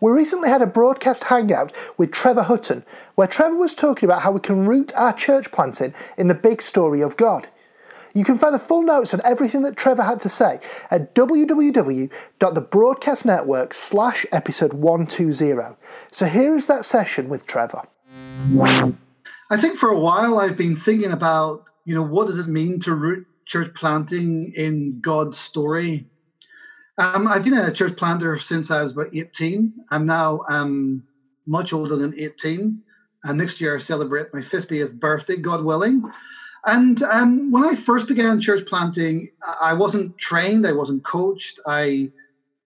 We recently had a broadcast hangout with Trevor Hutton, where Trevor was talking about how we can root our church planting in the big story of God. You can find the full notes on everything that Trevor had to say at www.thebroadcastnetwork slash episode 120. So here is that session with Trevor. I think for a while I've been thinking about, you know, what does it mean to root church planting in God's story? Um, I've been a church planter since I was about 18. I'm now um, much older than 18. And next year I celebrate my 50th birthday, God willing. And um, when I first began church planting, I wasn't trained, I wasn't coached, I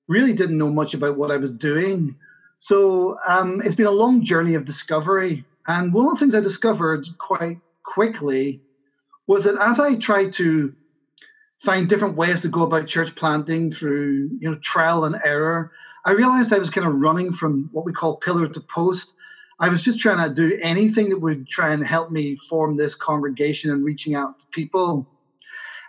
really didn't know much about what I was doing. So um, it's been a long journey of discovery. And one of the things I discovered quite quickly was that as I tried to find different ways to go about church planting through you know trial and error, I realized I was kind of running from what we call pillar to post. I was just trying to do anything that would try and help me form this congregation and reaching out to people.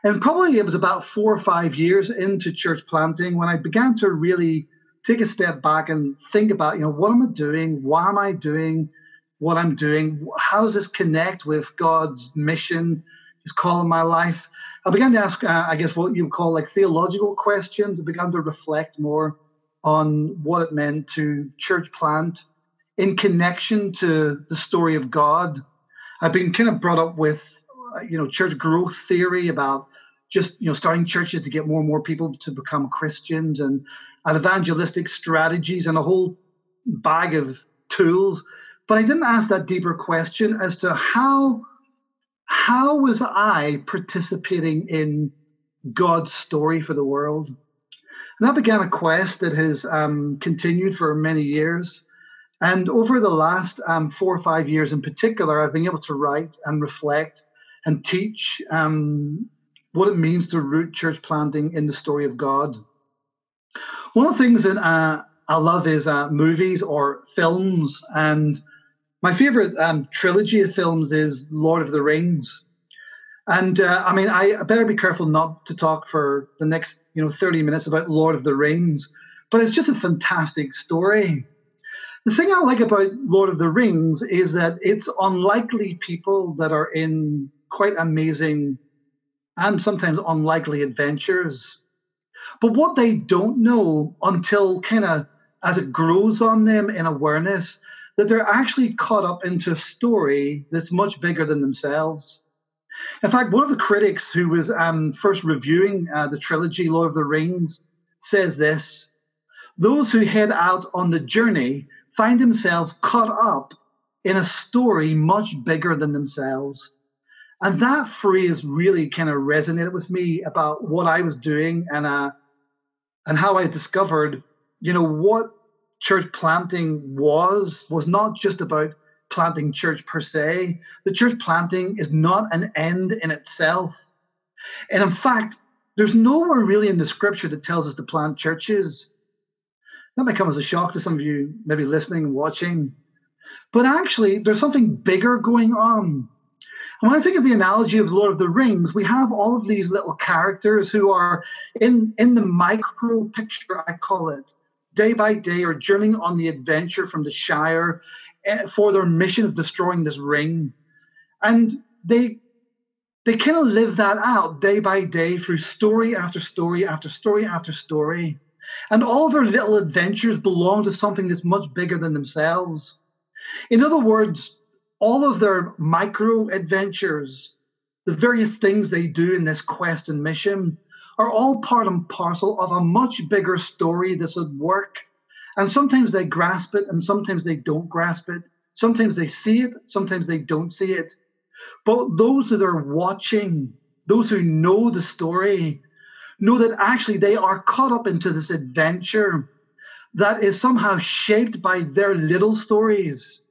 And probably it was about four or five years into church planting when I began to really take a step back and think about, you know, what am I doing? Why am I doing what I'm doing? How does this connect with God's mission, His call in my life? I began to ask, uh, I guess, what you would call like theological questions. I began to reflect more on what it meant to church plant in connection to the story of God. I've been kind of brought up with, uh, you know, church growth theory about just, you know, starting churches to get more and more people to become Christians and, and evangelistic strategies and a whole bag of tools. But I didn't ask that deeper question as to how how was I participating in God's story for the world? And that began a quest that has um, continued for many years. And over the last um, four or five years in particular, I've been able to write and reflect and teach um, what it means to root church planting in the story of God. One of the things that uh, I love is uh, movies or films. And my favorite um, trilogy of films is Lord of the Rings. And uh, I mean, I better be careful not to talk for the next, you know, 30 minutes about Lord of the Rings, but it's just a fantastic story. The thing I like about Lord of the Rings is that it's unlikely people that are in quite amazing and sometimes unlikely adventures. But what they don't know until kind of as it grows on them in awareness, that they're actually caught up into a story that's much bigger than themselves. In fact, one of the critics who was um, first reviewing uh, the trilogy Lord of the Rings says this Those who head out on the journey find themselves caught up in a story much bigger than themselves. And that phrase really kind of resonated with me about what I was doing and uh, and how I discovered, you know, what church planting was was not just about planting church per se. The church planting is not an end in itself. And in fact, there's nowhere really in the scripture that tells us to plant churches. That might come as a shock to some of you, maybe listening and watching. But actually, there's something bigger going on. And when I think of the analogy of Lord of the Rings, we have all of these little characters who are in, in the micro picture, I call it, day by day, or journeying on the adventure from the Shire eh, for their mission of destroying this ring. And they they kind of live that out day by day through story after story after story after story. And all their little adventures belong to something that's much bigger than themselves. In other words, all of their micro adventures, the various things they do in this quest and mission, are all part and parcel of a much bigger story that's at work. And sometimes they grasp it and sometimes they don't grasp it. Sometimes they see it, sometimes they don't see it. But those that are watching, those who know the story, know that actually they are caught up into this adventure that is somehow shaped by their little stories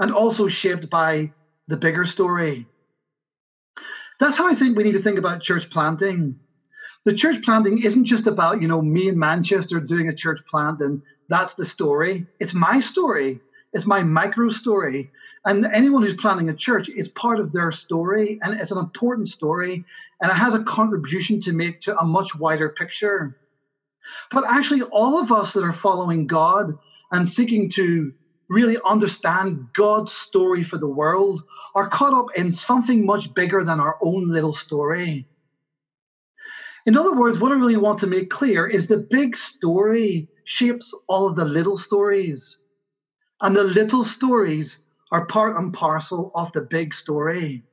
and also shaped by the bigger story. That's how I think we need to think about church planting. The church planting isn't just about, you know, me in Manchester doing a church plant and that's the story. It's my story. It's my micro story. And anyone who's planning a church, it's part of their story and it's an important story and it has a contribution to make to a much wider picture. But actually, all of us that are following God and seeking to really understand God's story for the world are caught up in something much bigger than our own little story. In other words, what I really want to make clear is the big story shapes all of the little stories. And the little stories are part and parcel of the big story.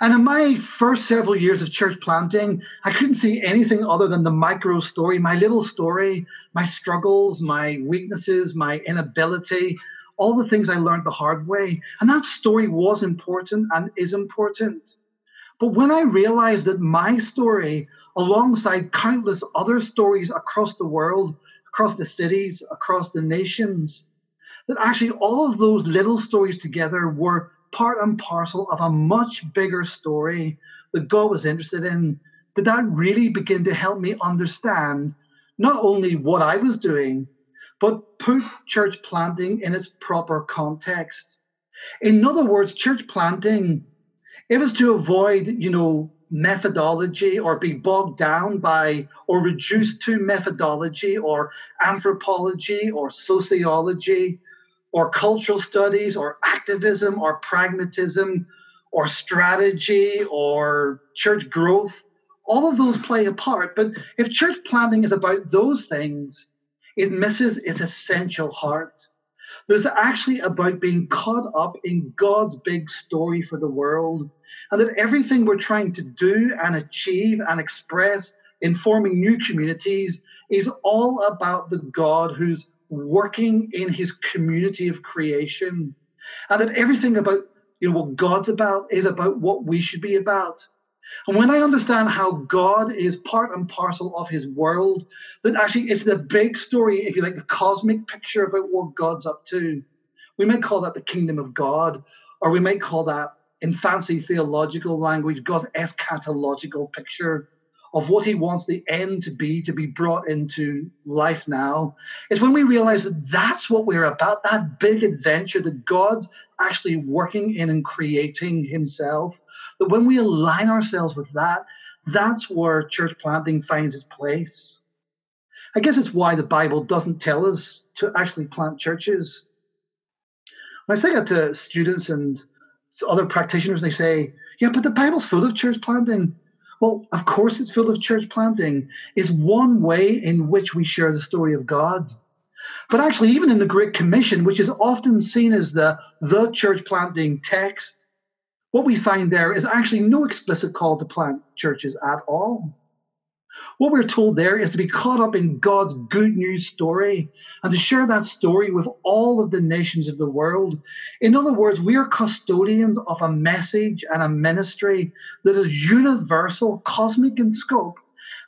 And in my first several years of church planting, I couldn't see anything other than the micro story, my little story, my struggles, my weaknesses, my inability, all the things I learned the hard way. And that story was important and is important. But when I realized that my story, alongside countless other stories across the world, across the cities, across the nations, that actually all of those little stories together were part and parcel of a much bigger story that God was interested in, did that really begin to help me understand not only what I was doing, but put church planting in its proper context. In other words, church planting, it was to avoid, you know, methodology or be bogged down by or reduced to methodology or anthropology or sociology or cultural studies or activism or pragmatism or strategy or church growth. All of those play a part. But if church planting is about those things, it misses its essential heart. It's actually about being caught up in God's big story for the world, and that everything we're trying to do and achieve and express in forming new communities is all about the God who's working in his community of creation. And that everything about you know what God's about is about what we should be about. And when I understand how God is part and parcel of his world, that actually it's the big story, if you like, the cosmic picture about what God's up to. We might call that the kingdom of God, or we might call that, in fancy theological language, God's eschatological picture of what he wants the end to be, to be brought into life now, is when we realize that that's what we're about, that big adventure that God's actually working in and creating himself. That when we align ourselves with that, that's where church planting finds its place. I guess it's why the Bible doesn't tell us to actually plant churches. When I say that to students and other practitioners, they say, yeah, but the Bible's full of church planting. Well, of course, it's full of church planting, is one way in which we share the story of God. But actually, even in the Great Commission, which is often seen as the, the church planting text, what we find there is actually no explicit call to plant churches at all. What we're told there is to be caught up in God's good news story and to share that story with all of the nations of the world. In other words, we are custodians of a message and a ministry that is universal, cosmic in scope.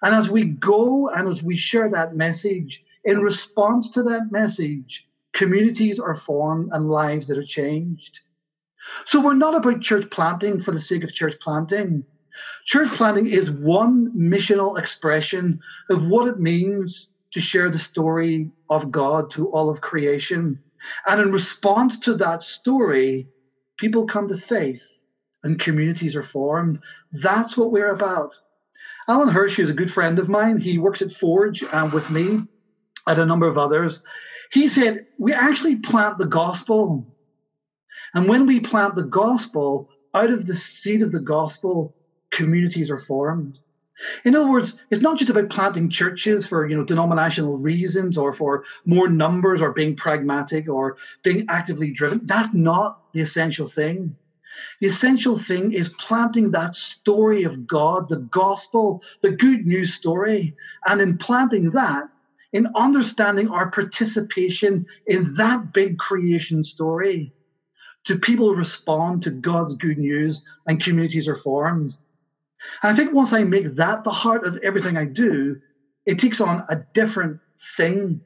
And as we go and as we share that message, in response to that message, communities are formed and lives that are changed. So we're not about church planting for the sake of church planting. Church planting is one missional expression of what it means to share the story of God to all of creation. And in response to that story, people come to faith and communities are formed. That's what we're about. Alan Hirsch is a good friend of mine. He works at Forge and with me and a number of others. He said, We actually plant the gospel. And when we plant the gospel, out of the seed of the gospel, communities are formed. In other words, it's not just about planting churches for you know denominational reasons or for more numbers or being pragmatic or being actively driven. That's not the essential thing. The essential thing is planting that story of God, the gospel, the good news story, and in planting that, in understanding our participation in that big creation story, do people respond to God's good news and communities are formed? And I think once I make that the heart of everything I do, it takes on a different thing.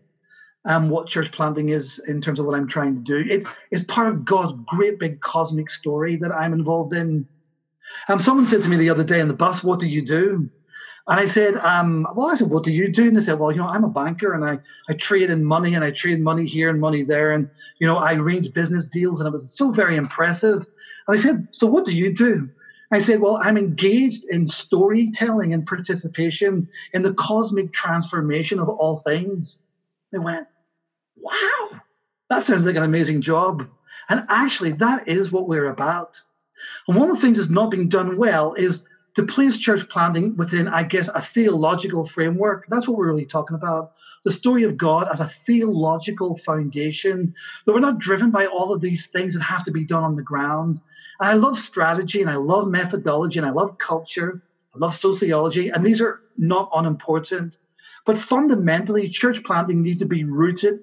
um, what church planting is in terms of what I'm trying to do. It, it's part of God's great big cosmic story that I'm involved in. Um, someone said to me the other day on the bus, What do you do? And I said, um, Well, I said, What do you do? And they said, Well, you know, I'm a banker and I, I trade in money and I trade money here and money there. And, you know, I arrange business deals and it was so very impressive. And I said, So what do you do? I said, Well, I'm engaged in storytelling and participation in the cosmic transformation of all things. They went, Wow, that sounds like an amazing job. And actually, that is what we're about. And one of the things that's not being done well is to place church planting within, I guess, a theological framework. That's what we're really talking about. The story of God as a theological foundation, that we're not driven by all of these things that have to be done on the ground. And I love strategy and I love methodology and I love culture. I love sociology, and these are not unimportant. But fundamentally, church planting needs to be rooted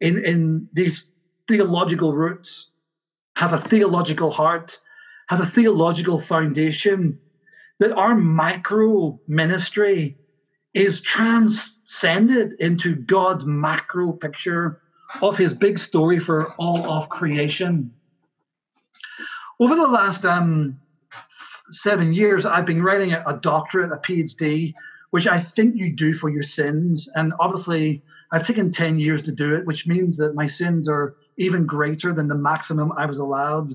in, in these theological roots, has a theological heart, has a theological foundation, that our micro ministry is transcended into God's macro picture of his big story for all of creation. Over the last um, seven years, I've been writing a, a doctorate, a PhD, which I think you do for your sins. And obviously, I've taken 10 years to do it, which means that my sins are even greater than the maximum I was allowed.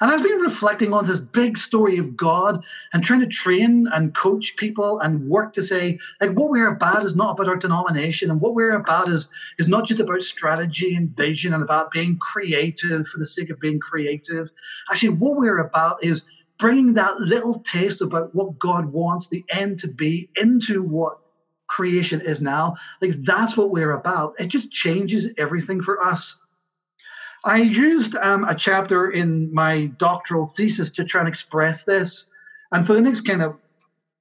And I've been reflecting on this big story of God and trying to train and coach people and work to say, like, what we're about is not about our denomination. And what we're about is, is not just about strategy and vision and about being creative for the sake of being creative. Actually, what we're about is bringing that little taste about what God wants the end to be into what creation is now. Like, that's what we're about. It just changes everything for us. I used um, a chapter in my doctoral thesis to try and express this. And for the next kind of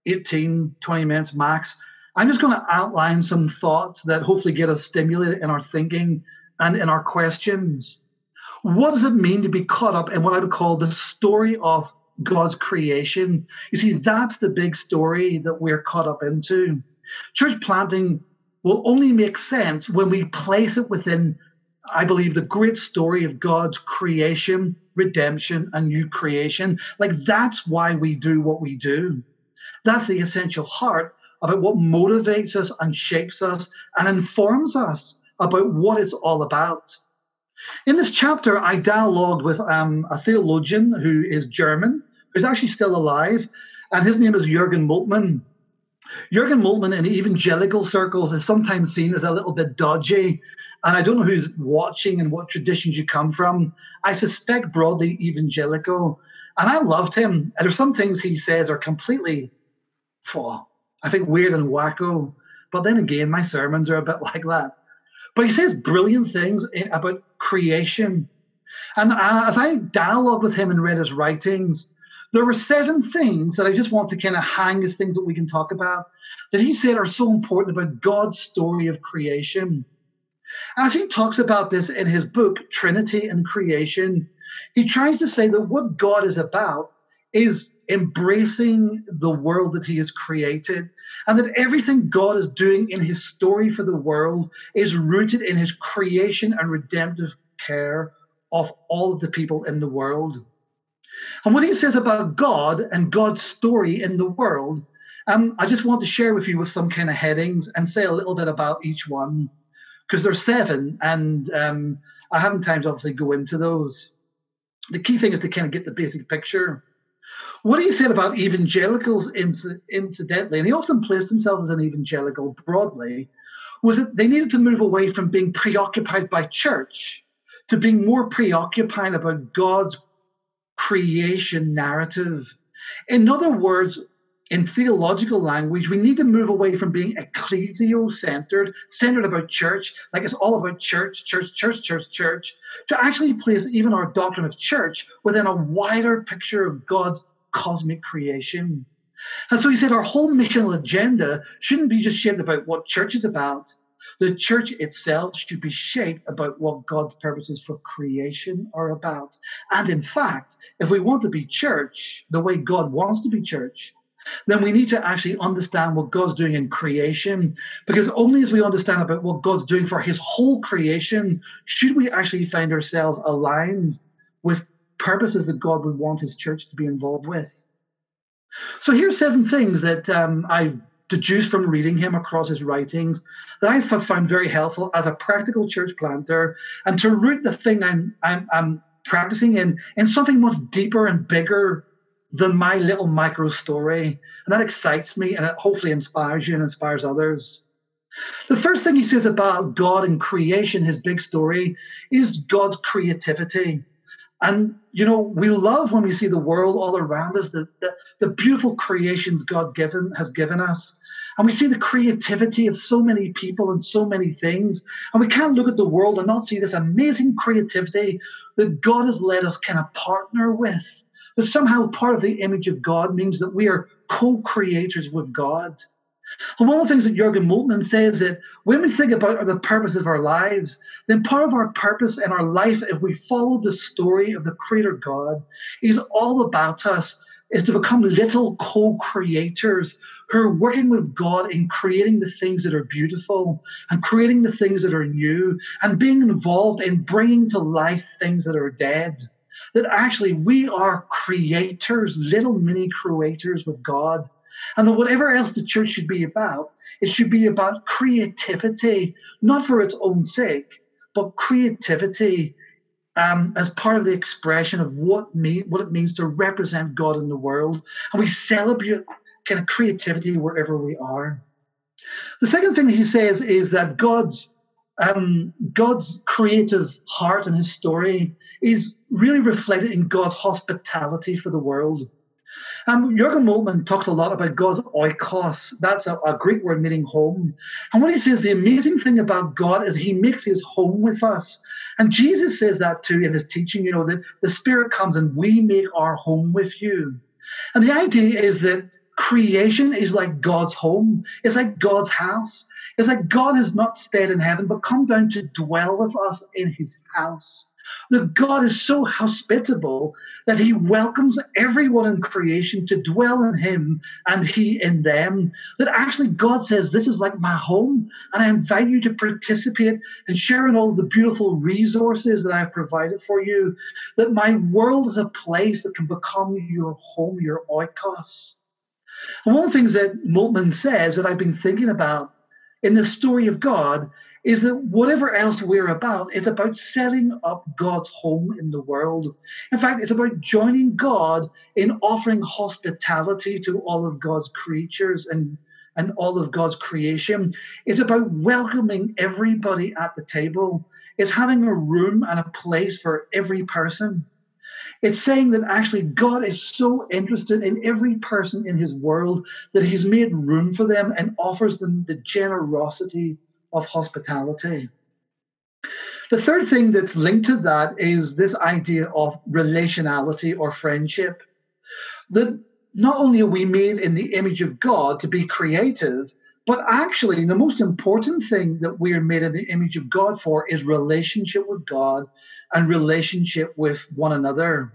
18, 20 minutes max, I'm just going to outline some thoughts that hopefully get us stimulated in our thinking and in our questions. What does it mean to be caught up in what I would call the story of God's creation? You see, that's the big story that we're caught up into. Church planting will only make sense when we place it within I believe the great story of God's creation, redemption, and new creation. Like that's why we do what we do. That's the essential heart about what motivates us and shapes us and informs us about what it's all about. In this chapter, I dialogued with um, a theologian who is German, who's actually still alive, and his name is Jürgen Moltmann. Jürgen Moltmann in evangelical circles is sometimes seen as a little bit dodgy and I don't know who's watching and what traditions you come from. I suspect broadly evangelical. And I loved him. And there's some things he says are completely, oh, I think, weird and wacko. But then again, my sermons are a bit like that. But he says brilliant things about creation. And as I dialogued with him and read his writings, there were seven things that I just want to kind of hang as things that we can talk about that he said are so important about God's story of creation. As he talks about this in his book, Trinity and Creation, he tries to say that what God is about is embracing the world that he has created, and that everything God is doing in his story for the world is rooted in his creation and redemptive care of all of the people in the world. And what he says about God and God's story in the world, um, I just want to share with you with some kind of headings and say a little bit about each one because there's seven, and um, I haven't time to obviously go into those. The key thing is to kind of get the basic picture. What he said about evangelicals, incidentally, and he often placed himself as an evangelical broadly, was that they needed to move away from being preoccupied by church to being more preoccupied about God's creation narrative. In other words, in theological language, we need to move away from being ecclesio centered, centered about church, like it's all about church, church, church, church, church, to actually place even our doctrine of church within a wider picture of God's cosmic creation. And so he said our whole missional agenda shouldn't be just shaped about what church is about. The church itself should be shaped about what God's purposes for creation are about. And in fact, if we want to be church the way God wants to be church, then we need to actually understand what God's doing in creation. Because only as we understand about what God's doing for his whole creation, should we actually find ourselves aligned with purposes that God would want his church to be involved with. So here's seven things that um, I deduced from reading him across his writings that I have found very helpful as a practical church planter and to root the thing I'm, I'm, I'm practicing in in something much deeper and bigger than my little micro story. And that excites me and it hopefully inspires you and inspires others. The first thing he says about God and creation, his big story, is God's creativity. And, you know, we love when we see the world all around us, the, the, the beautiful creations God given has given us. And we see the creativity of so many people and so many things. And we can't look at the world and not see this amazing creativity that God has let us kind of partner with. That somehow part of the image of God means that we are co creators with God. And one of the things that Jurgen Moltmann says that when we think about the purpose of our lives, then part of our purpose in our life, if we follow the story of the Creator God, is all about us, is to become little co-creators who are working with God in creating the things that are beautiful and creating the things that are new and being involved in bringing to life things that are dead. That actually we are creators, little mini creators with God and that whatever else the church should be about, it should be about creativity, not for its own sake, but creativity um, as part of the expression of what, mean, what it means to represent God in the world. And we celebrate kind of creativity wherever we are. The second thing he says is that God's um, God's creative heart and his story is really reflected in God's hospitality for the world. Um, Jurgen Moltmann talks a lot about God's oikos. That's a, a, Greek word meaning home. And what he says, the amazing thing about God is he makes his home with us. And Jesus says that too in his teaching, you know, that the Spirit comes and we make our home with you. And the idea is that creation is like God's home. It's like God's house. It's like God has not stayed in heaven, but come down to dwell with us in his house that God is so hospitable that he welcomes everyone in creation to dwell in him and he in them. That actually God says, This is like my home, and I invite you to participate and share in all the beautiful resources that I've provided for you. That my world is a place that can become your home, your oikos. And one of the things that Moltmann says that I've been thinking about in the story of God is that whatever else we're about, it's about setting up God's home in the world. In fact, it's about joining God in offering hospitality to all of God's creatures and, and all of God's creation. It's about welcoming everybody at the table. It's having a room and a place for every person. It's saying that actually God is so interested in every person in his world that he's made room for them and offers them the generosity of hospitality. The third thing that's linked to that is this idea of relationality or friendship. That not only are we made in the image of God to be creative, but actually, the most important thing that we are made in the image of God for is relationship with God and relationship with one another.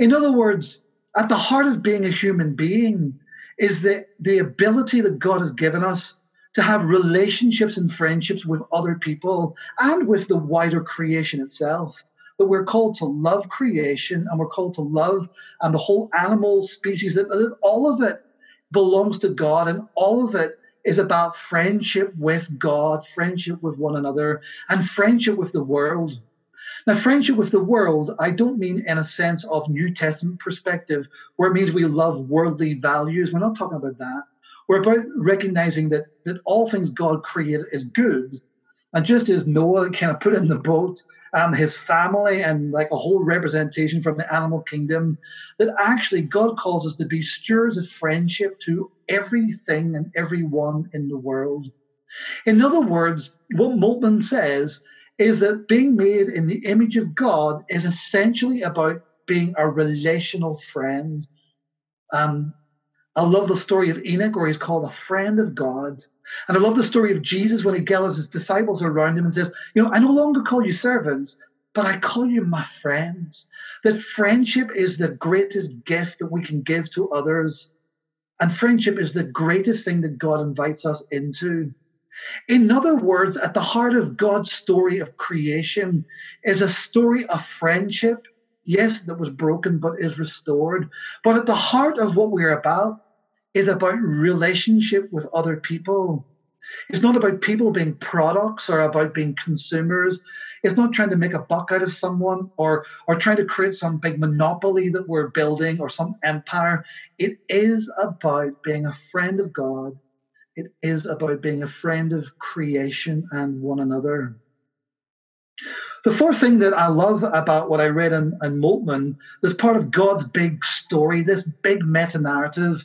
In other words, at the heart of being a human being is the, the ability that God has given us to have relationships and friendships with other people and with the wider creation itself. That we're called to love creation and we're called to love and the whole animal species, that, that all of it belongs to God and all of it is about friendship with God, friendship with one another, and friendship with the world. Now, friendship with the world, I don't mean in a sense of New Testament perspective, where it means we love worldly values. We're not talking about that. We're about recognizing that that all things God created is good, and just as Noah kind of put in the boat um, his family and like a whole representation from the animal kingdom, that actually God calls us to be stewards of friendship to everything and everyone in the world. In other words, what Moltmann says is that being made in the image of God is essentially about being a relational friend. Um, I love the story of Enoch, where he's called a friend of God. And I love the story of Jesus when he gathers his disciples around him and says, You know, I no longer call you servants, but I call you my friends. That friendship is the greatest gift that we can give to others. And friendship is the greatest thing that God invites us into. In other words, at the heart of God's story of creation is a story of friendship, yes, that was broken but is restored. But at the heart of what we're about is about relationship with other people. It's not about people being products or about being consumers. It's not trying to make a buck out of someone or or trying to create some big monopoly that we're building or some empire. It is about being a friend of God. It is about being a friend of creation and one another. The fourth thing that I love about what I read in, in Moltmann, this part of God's big story, this big meta narrative,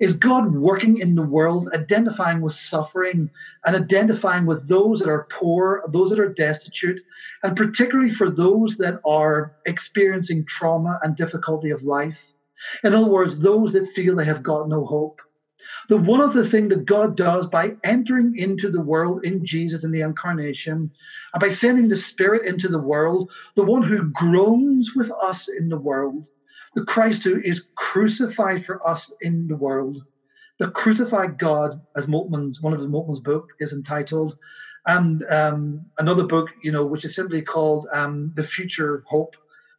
is God working in the world, identifying with suffering and identifying with those that are poor, those that are destitute, and particularly for those that are experiencing trauma and difficulty of life. In other words, those that feel they have got no hope. The one of the things that God does by entering into the world in Jesus in the incarnation, and by sending the Spirit into the world, the one who groans with us in the world, the Christ who is crucified for us in the world, the crucified God, as Moltmann's one of the Moltmann's book is entitled, and um, another book, you know, which is simply called um, "The Future Hope,"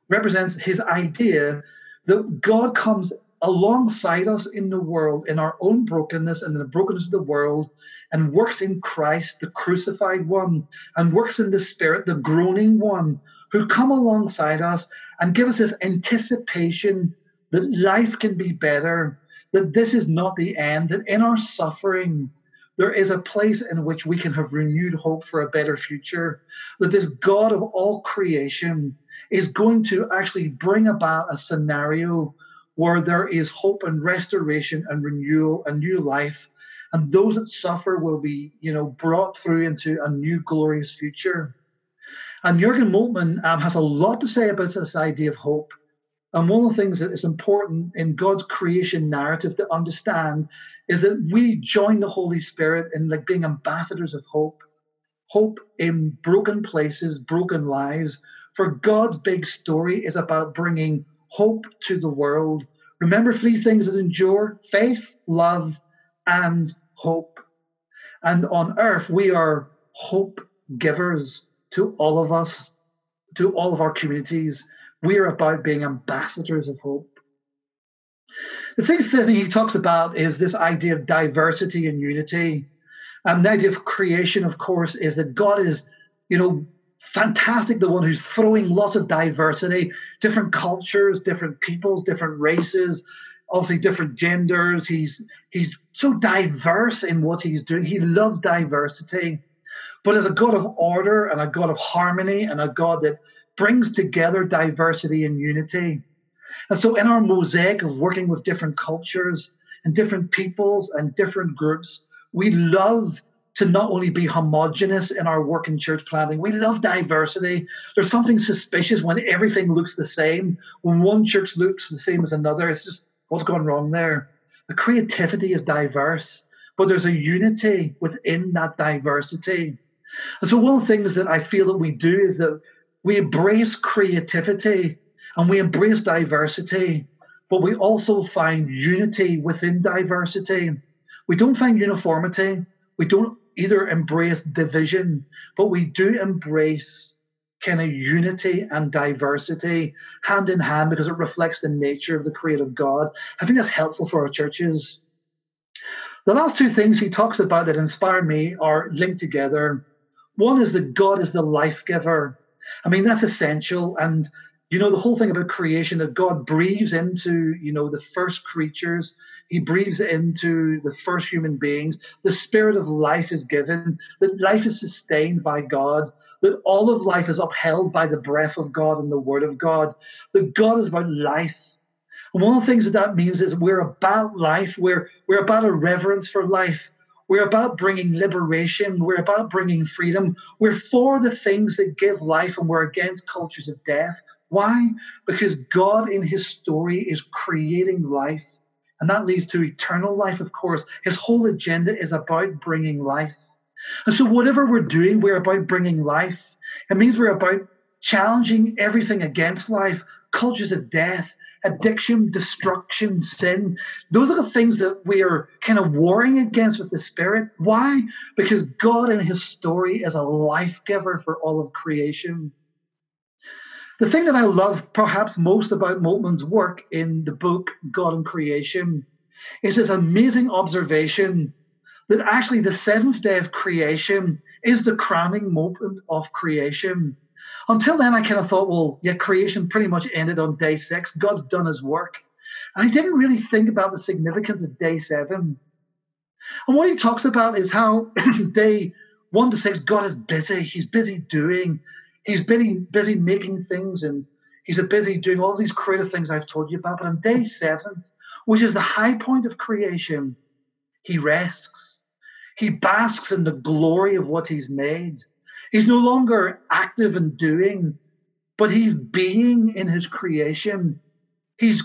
represents his idea that God comes alongside us in the world, in our own brokenness and in the brokenness of the world, and works in Christ, the crucified one, and works in the Spirit, the groaning one, who come alongside us and give us this anticipation that life can be better, that this is not the end, that in our suffering, there is a place in which we can have renewed hope for a better future, that this God of all creation is going to actually bring about a scenario where there is hope and restoration and renewal and new life. And those that suffer will be you know brought through into a new glorious future and Jurgen Moltmann um, has a lot to say about this idea of hope. And one of the things that is important in God's creation narrative to understand is that we join the Holy Spirit in like being ambassadors of hope. Hope in broken places, broken lives. For God's big story is about bringing hope to the world. Remember three things that endure faith, love, and hope. And on earth, we are hope givers to all of us, to all of our communities. We are about being ambassadors of hope. The fifth thing he talks about is this idea of diversity and unity. And the idea of creation, of course, is that God is, you know, fantastic, the one who's throwing lots of diversity, different cultures, different peoples, different races, obviously different genders. He's he's so diverse in what he's doing. He loves diversity but as a God of order and a God of harmony and a God that brings together diversity and unity. And so, in our mosaic of working with different cultures and different peoples and different groups, we love to not only be homogenous in our work in church planting, we love diversity. There's something suspicious when everything looks the same. When one church looks the same as another, it's just what's gone wrong there? The creativity is diverse, but there's a unity within that diversity. And so, one of the things that I feel that we do is that we embrace creativity and we embrace diversity, but we also find unity within diversity. We don't find uniformity. We don't either embrace division, but we do embrace kind of unity and diversity hand in hand because it reflects the nature of the creative God. I think that's helpful for our churches. The last two things he talks about that inspire me are linked together. One is that God is the life giver. I mean, that's essential. And, you know, the whole thing about creation that God breathes into, you know, the first creatures, He breathes into the first human beings. The spirit of life is given, that life is sustained by God, that all of life is upheld by the breath of God and the word of God, that God is about life. And one of the things that that means is we're about life, we're, we're about a reverence for life. We're about bringing liberation. We're about bringing freedom. We're for the things that give life and we're against cultures of death. Why? Because God in his story is creating life. And that leads to eternal life, of course. His whole agenda is about bringing life. And so, whatever we're doing, we're about bringing life. It means we're about challenging everything against life, cultures of death, addiction, destruction, sin. Those are the things that we are kind of warring against with the Spirit. Why? Because God in His story is a life giver for all of creation. The thing that I love perhaps most about Moltmann's work in the book God and Creation is his amazing observation that actually the seventh day of creation is the crowning moment of creation. Until then, I kind of thought, well, yeah, creation pretty much ended on day six. God's done his work. And I didn't really think about the significance of day seven. And what he talks about is how day one to six, God is busy. He's busy doing, he's busy, busy making things, and he's busy doing all these creative things I've told you about. But on day seven, which is the high point of creation, he rests. He basks in the glory of what he's made. He's no longer active and doing, but he's being in his creation. He's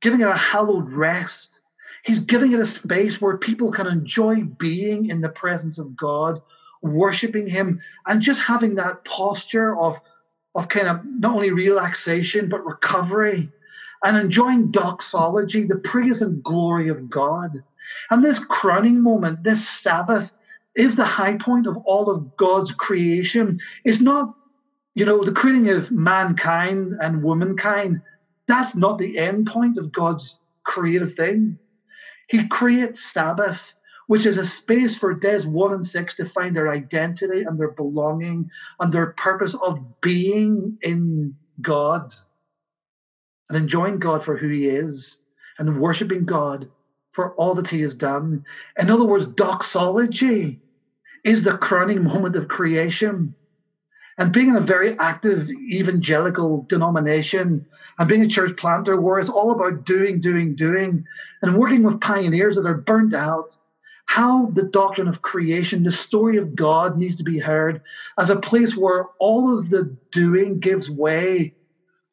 giving it a hallowed rest. He's giving it a space where people can enjoy being in the presence of God, worshiping Him, and just having that posture of, of kind of not only relaxation, but recovery and enjoying doxology, the praise and glory of God. And this crowning moment, this Sabbath, is the high point of all of God's creation. It's not, you know, the creating of mankind and womankind. That's not the end point of God's creative thing. He creates Sabbath, which is a space for days one and six to find their identity and their belonging and their purpose of being in God and enjoying God for who He is and worshiping God for all that He has done. In other words, doxology is the crowning moment of creation. And being in a very active evangelical denomination and being a church planter where it's all about doing, doing, doing, and working with pioneers that are burnt out, how the doctrine of creation, the story of God needs to be heard as a place where all of the doing gives way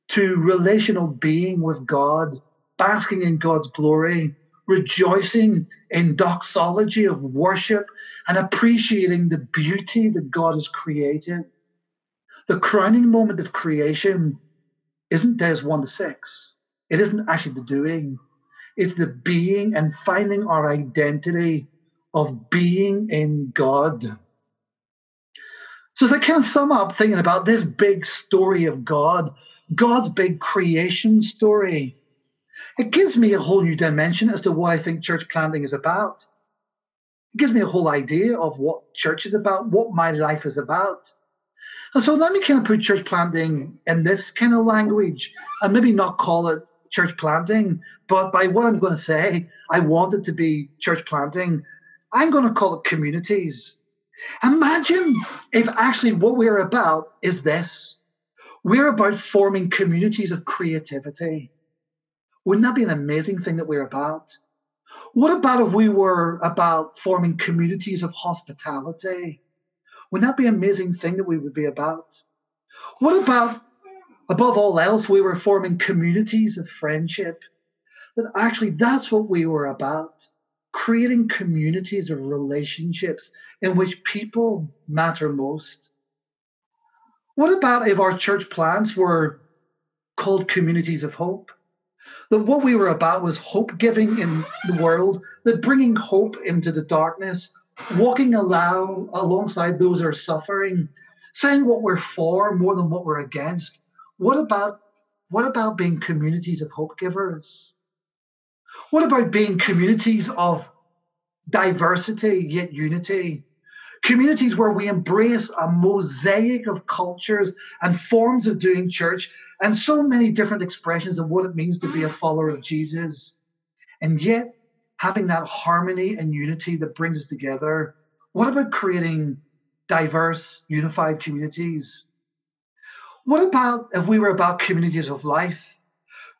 to relational being with God, basking in God's glory, rejoicing in doxology of worship and appreciating the beauty that God has created. The crowning moment of creation isn't days one to six. It isn't actually the doing. It's the being and finding our identity of being in God. So as I kind of sum up thinking about this big story of God, God's big creation story, it gives me a whole new dimension as to what I think church planting is about. It gives me a whole idea of what church is about, what my life is about. And so let me kind of put church planting in this kind of language and maybe not call it church planting, but by what I'm going to say, I want it to be church planting. I'm going to call it communities. Imagine if actually what we're about is this we're about forming communities of creativity. Wouldn't that be an amazing thing that we're about? What about if we were about forming communities of hospitality? Wouldn't that be an amazing thing that we would be about? What about, above all else, we were forming communities of friendship? That actually that's what we were about creating communities of relationships in which people matter most. What about if our church plants were called communities of hope? That what we were about was hope giving in the world, that bringing hope into the darkness, walking along, alongside those who are suffering, saying what we're for more than what we're against. What about what about being communities of hope givers? What about being communities of diversity yet unity? Communities where we embrace a mosaic of cultures and forms of doing church and so many different expressions of what it means to be a follower of Jesus. And yet, having that harmony and unity that brings us together. What about creating diverse, unified communities? What about if we were about communities of life?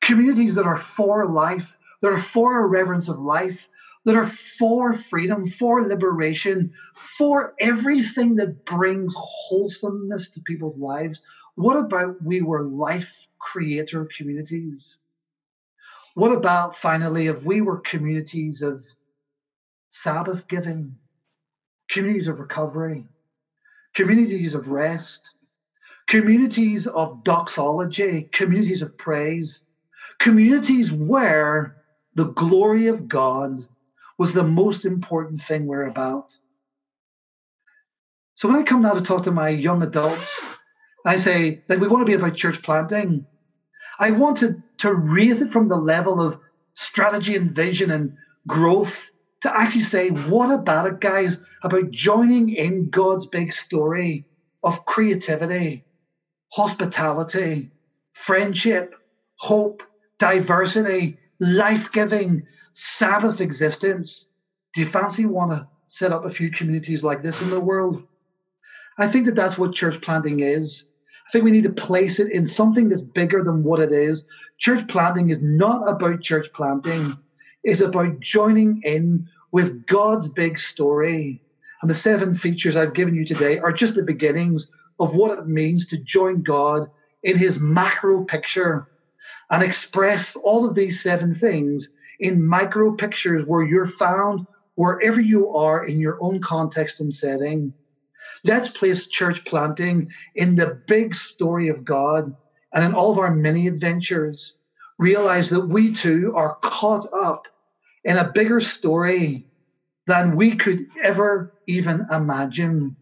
Communities that are for life, that are for a reverence of life, that are for freedom, for liberation, for everything that brings wholesomeness to people's lives, what about we were life creator communities? What about finally if we were communities of Sabbath giving, communities of recovery, communities of rest, communities of doxology, communities of praise, communities where the glory of God was the most important thing we're about. So when I come now to talk to my young adults, I say that we want to be about church planting. I wanted to, raise it from the level of strategy and vision and growth to actually say, what about it, guys, about joining in God's big story of creativity, hospitality, friendship, hope, diversity, life giving, Sabbath existence. Do you fancy want to set up a few communities like this in the world? I think that that's what church planting is. I think we need to place it in something that's bigger than what it is. Church planting is not about church planting, it's about joining in with God's big story. And the seven features I've given you today are just the beginnings of what it means to join God in his macro picture and express all of these seven things in micro pictures where you're found wherever you are in your own context and setting. Let's place church planting in the big story of God and in all of our many adventures. Realize that we too are caught up in a bigger story than we could ever even imagine.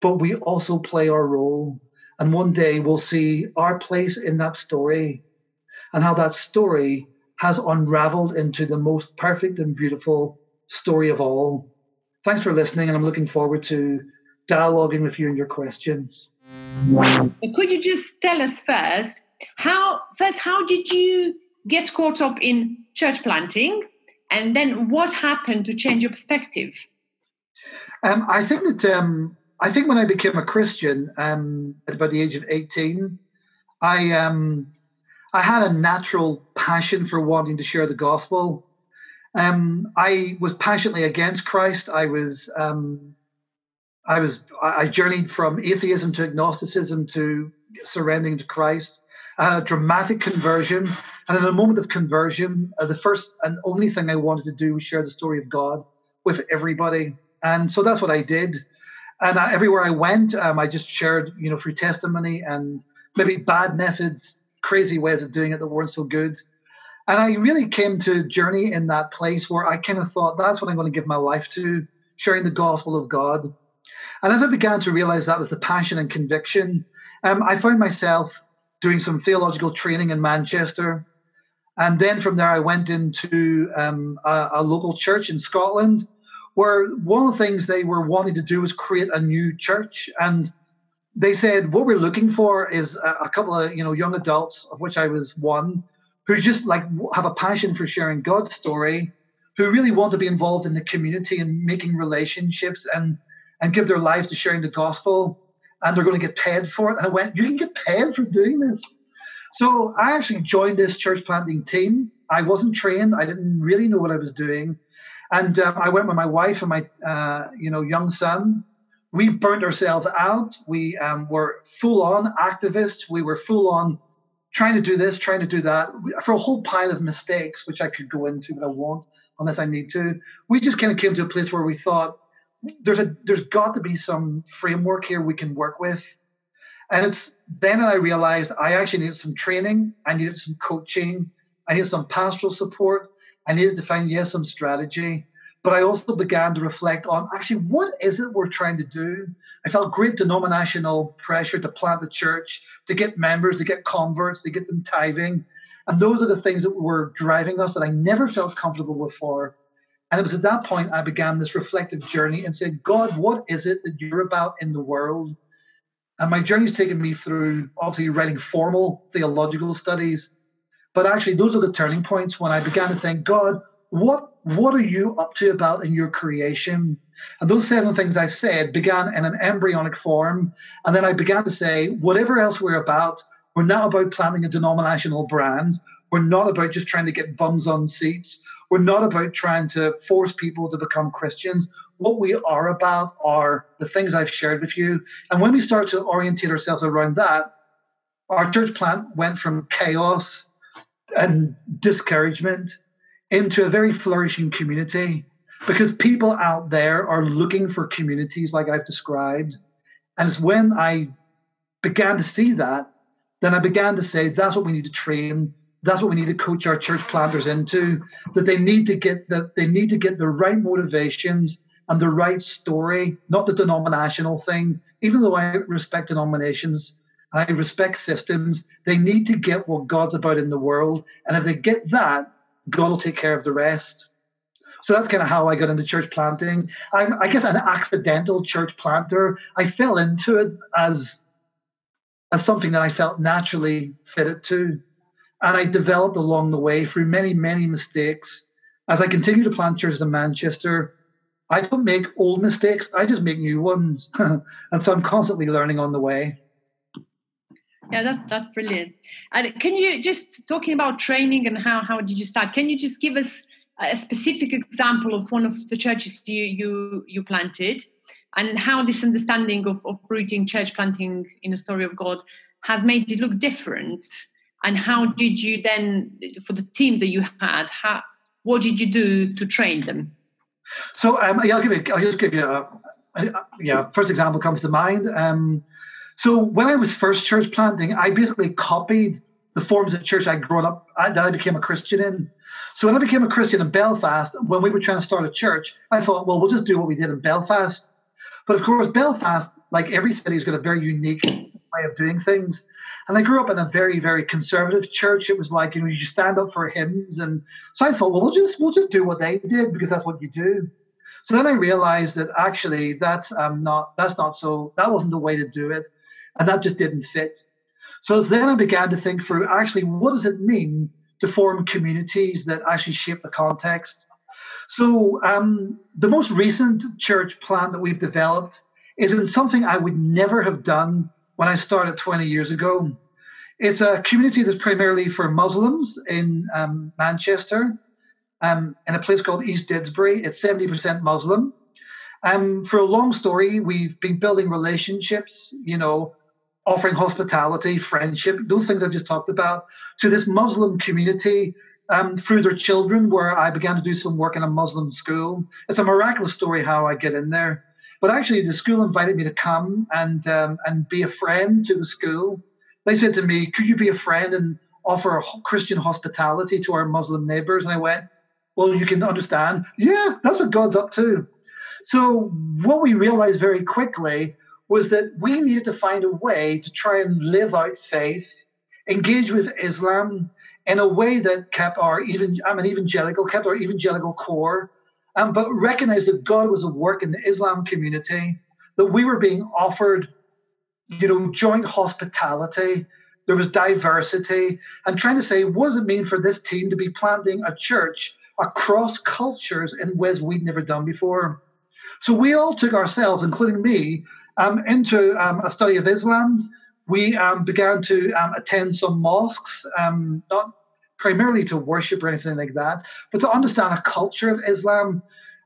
But we also play our role. And one day we'll see our place in that story and how that story has unraveled into the most perfect and beautiful story of all. Thanks for listening, and I'm looking forward to dialoguing with you and your questions. Could you just tell us first how first how did you get caught up in church planting, and then what happened to change your perspective? Um, I think that um, I think when I became a Christian um, at about the age of 18, I um, I had a natural passion for wanting to share the gospel. Um, I was passionately against Christ. I was, um, I was, I journeyed from atheism to agnosticism to surrendering to Christ. I had a dramatic conversion, and in a moment of conversion, uh, the first and only thing I wanted to do was share the story of God with everybody, and so that's what I did. And I, everywhere I went, um, I just shared, you know, through testimony and maybe bad methods crazy ways of doing it that weren't so good. And I really came to journey in that place where I kind of thought that's what I'm going to give my life to, sharing the gospel of God. And as I began to realize that was the passion and conviction, um, I found myself doing some theological training in Manchester. And then from there, I went into um, a, a local church in Scotland, where one of the things they were wanting to do was create a new church. And they said what we're looking for is a, a, couple of you know young adults of which i was one who just like have a passion for sharing god's story who really want to be involved in the community and making relationships and and give their lives to sharing the gospel and they're going to get paid for it and i went you can get paid for doing this so i actually joined this church planting team i wasn't trained i didn't really know what i was doing and um, i went with my wife and my uh, you know young son we burnt ourselves out. We um, were full on activists. We were full on trying to do this, trying to do that for a whole pile of mistakes, which I could go into, but I won't unless I need to. We just kind of came to a place where we thought there's a there's got to be some framework here we can work with. And it's then I realized I actually needed some training, I needed some coaching, I needed some pastoral support, I needed to find yes some strategy. But I also began to reflect on actually what is it we're trying to do? I felt great denominational pressure to plant the church, to get members, to get converts, to get them tithing. And those are the things that were driving us that I never felt comfortable before. And it was at that point I began this reflective journey and said, God, what is it that you're about in the world? And my journey's taken me through obviously writing formal theological studies. But actually, those are the turning points when I began to think, God, what what are you up to about in your creation? And those seven things I've said began in an embryonic form. And then I began to say, whatever else we're about, we're not about planting a denominational brand. We're not about just trying to get bums on seats. We're not about trying to force people to become Christians. What we are about are the things I've shared with you. And when we start to orientate ourselves around that, our church plant went from chaos and discouragement into a very flourishing community because people out there are looking for communities like I've described. And it's when I began to see that, then I began to say that's what we need to train that's what we need to coach our church planters into that they need to get that they need to get the right motivations and the right story not the denominational thing even though i respect denominations i respect systems they need to get what god's about in the world and if they get that god will take care of the rest so that's kind of how I got into church planting. I'm, I guess, an accidental church planter. I fell into it as as something that I felt naturally fitted to. And I developed along the way through many, many mistakes. As I continue to plant churches in Manchester, I don't make old mistakes, I just make new ones. and so I'm constantly learning on the way. Yeah, that, that's brilliant. And can you just talking about training and how how did you start? Can you just give us a specific example of one of the churches you you you planted, and how this understanding of of rooting church planting in the story of God has made it look different? And how did you then for the team that you had how what did you do to train them? So um, yeah, i'll give you i'll just give you a, a yeah first example comes to mind. Um, so when i was first church planting i basically copied the forms of church i'd grown up that i became a christian in. So when i became a christian in belfast when we were trying to start a church i thought well we'll just do what we did in belfast. But of course belfast like every city has got a very unique way of doing things and I grew up in a very, very conservative church. It was like, you know, you stand up for hymns. And so I thought, well, we'll just we'll just do what they did because that's what you do. So then I realized that actually that's um, not that's not so that wasn't the way to do it. And that just didn't fit. So then I began to think through actually what does it mean to form communities that actually shape the context. So um, the most recent church plan that we've developed is in something I would never have done when I started 20 years ago. It's a community that's primarily for Muslims in um, Manchester, um, in a place called East Didsbury. It's 70% Muslim. Um, for a long story, we've been building relationships, you know, offering hospitality, friendship, those things I've just talked about, to this Muslim community um, through their children, where I began to do some work in a Muslim school. It's a miraculous story how I get in there. But actually, the school invited me to come and um, and be a friend to the school. They said to me, "Could you be a friend and offer Christian hospitality to our Muslim neighbors?" And I went, "Well, you can understand. Yeah, that's what God's up to." So what we realized very quickly was that we needed to find a way to try and live out faith, engage with Islam in a way that kept our even I'm an evangelical, kept our evangelical core, um, but recognize that God was at work in the Islam community, that we were being offered, you know, joint hospitality. There was diversity, and trying to say, what does it mean for this team to be planting a church across cultures in ways we'd never done before? So we all took ourselves, including me, um, into um, a study of Islam. We um, began to um, attend some mosques, um, not primarily to worship or anything like that, but to understand a culture of Islam.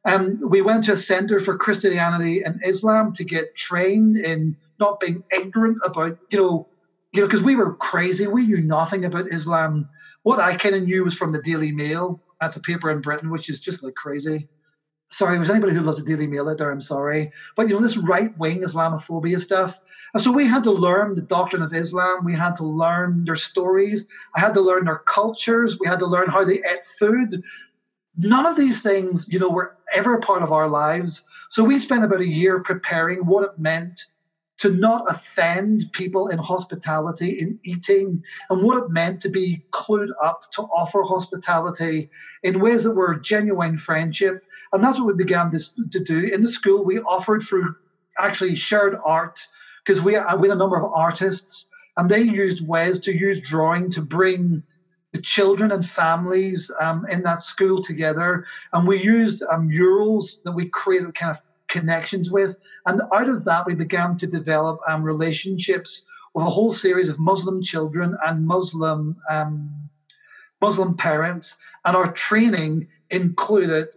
Um, we went to a center for Christianity and Islam to get trained in not being ignorant about, you know, you know, because we were crazy. We knew nothing about Islam. What I kind of knew was from the Daily Mail. That's a paper in Britain, which is just like crazy. Sorry, was anybody who loves the Daily Mail out there? I'm sorry, but you know this right wing Islamophobia stuff. And so we had to learn the doctrine of Islam. We had to learn their stories. I had to learn their cultures. We had to learn how they ate food. None of these things, you know, were ever part of our lives. So we spent about a year preparing what it meant to not offend people in hospitality, in eating, and what it meant to be clued up to offer hospitality in ways that were genuine friendship. And that's what we began to, to do. In the school, we offered through actually shared art because we, we had a number of artists and they used ways to use drawing to bring the children and families um, in that school together. And we used um, murals that we created kind of connections with. And out of that, we began to develop um, relationships with a whole series of Muslim children and Muslim um, Muslim parents. And our training included